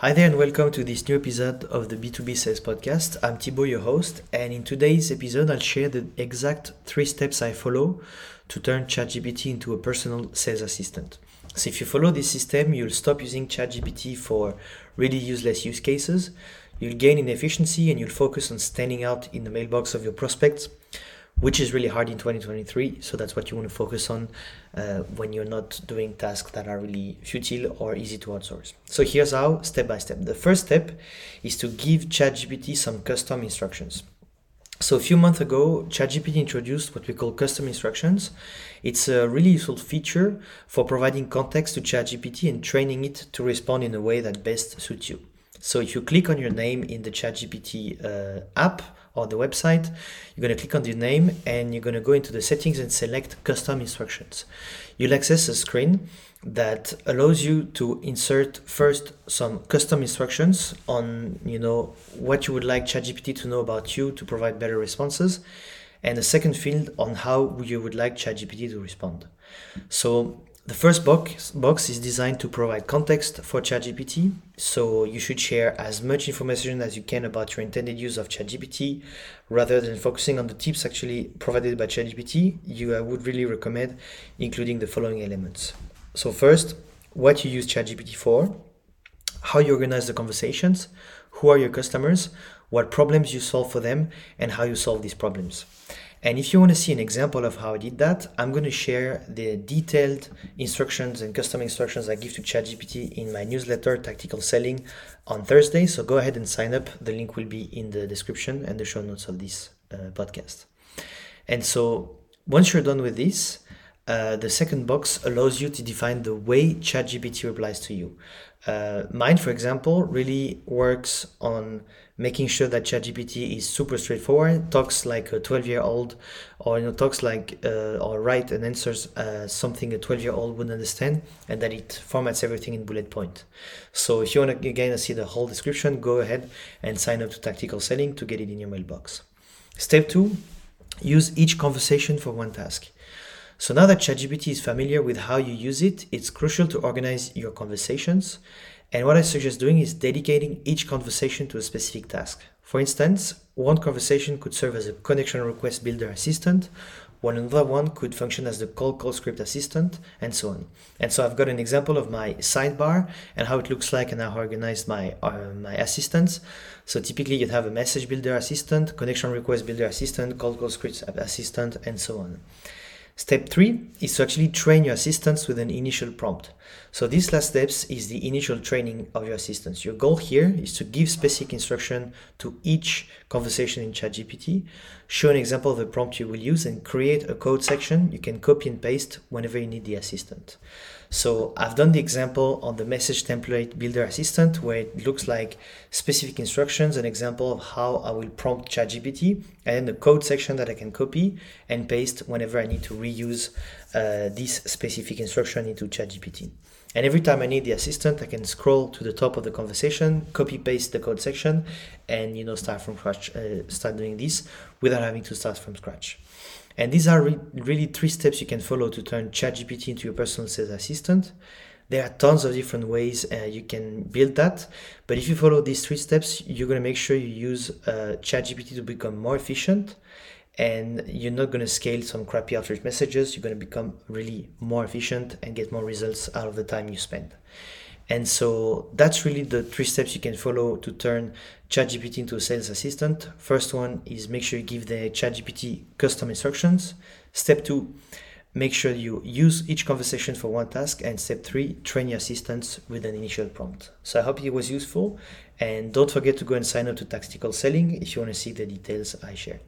Hi there, and welcome to this new episode of the B2B Sales Podcast. I'm Thibaut, your host, and in today's episode, I'll share the exact three steps I follow to turn ChatGPT into a personal sales assistant. So, if you follow this system, you'll stop using ChatGPT for really useless use cases, you'll gain in efficiency, and you'll focus on standing out in the mailbox of your prospects which is really hard in 2023. So that's what you want to focus on uh, when you're not doing tasks that are really futile or easy to outsource. So here's how, step by step. The first step is to give ChatGPT some custom instructions. So a few months ago, ChatGPT introduced what we call custom instructions. It's a really useful feature for providing context to ChatGPT and training it to respond in a way that best suits you. So if you click on your name in the ChatGPT uh, app or the website, you're going to click on your name and you're going to go into the settings and select custom instructions. You'll access a screen that allows you to insert first some custom instructions on you know what you would like ChatGPT to know about you to provide better responses and a second field on how you would like ChatGPT to respond. So the first box, box is designed to provide context for ChatGPT, so you should share as much information as you can about your intended use of ChatGPT rather than focusing on the tips actually provided by ChatGPT. You I would really recommend including the following elements. So first, what you use ChatGPT for, how you organize the conversations, who are your customers, what problems you solve for them, and how you solve these problems. And if you want to see an example of how I did that, I'm going to share the detailed instructions and custom instructions I give to ChatGPT in my newsletter, Tactical Selling, on Thursday. So go ahead and sign up. The link will be in the description and the show notes of this uh, podcast. And so once you're done with this, uh, the second box allows you to define the way ChatGPT replies to you. Uh, mine, for example, really works on making sure that ChatGPT is super straightforward, talks like a 12 year old, or you know talks like uh, or write and answers uh, something a 12 year old would understand, and that it formats everything in bullet point. So if you want to again see the whole description, go ahead and sign up to Tactical Selling to get it in your mailbox. Step two: use each conversation for one task. So now that ChatGPT is familiar with how you use it, it's crucial to organize your conversations. And what I suggest doing is dedicating each conversation to a specific task. For instance, one conversation could serve as a connection request builder assistant, while another one could function as the call call script assistant, and so on. And so I've got an example of my sidebar and how it looks like and how I organized my uh, my assistants. So typically you'd have a message builder assistant, connection request builder assistant, call call script assistant, and so on. Step three is to actually train your assistants with an initial prompt. So this last steps is the initial training of your assistants. Your goal here is to give specific instruction to each conversation in ChatGPT, show an example of the prompt you will use and create a code section you can copy and paste whenever you need the assistant. So I've done the example on the message template builder assistant where it looks like specific instructions, an example of how I will prompt ChatGPT, and then the code section that I can copy and paste whenever I need to reuse uh, this specific instruction into ChatGPT. And every time I need the assistant, I can scroll to the top of the conversation, copy paste the code section, and you know start from scratch, uh, start doing this without having to start from scratch. And these are re- really three steps you can follow to turn ChatGPT into your personal sales assistant. There are tons of different ways uh, you can build that, but if you follow these three steps, you're going to make sure you use uh, ChatGPT to become more efficient, and you're not going to scale some crappy outreach messages. You're going to become really more efficient and get more results out of the time you spend. And so that's really the three steps you can follow to turn ChatGPT into a sales assistant. First one is make sure you give the ChatGPT custom instructions. Step two, make sure you use each conversation for one task. And step three, train your assistants with an initial prompt. So I hope it was useful. And don't forget to go and sign up to Tactical Selling if you want to see the details I shared.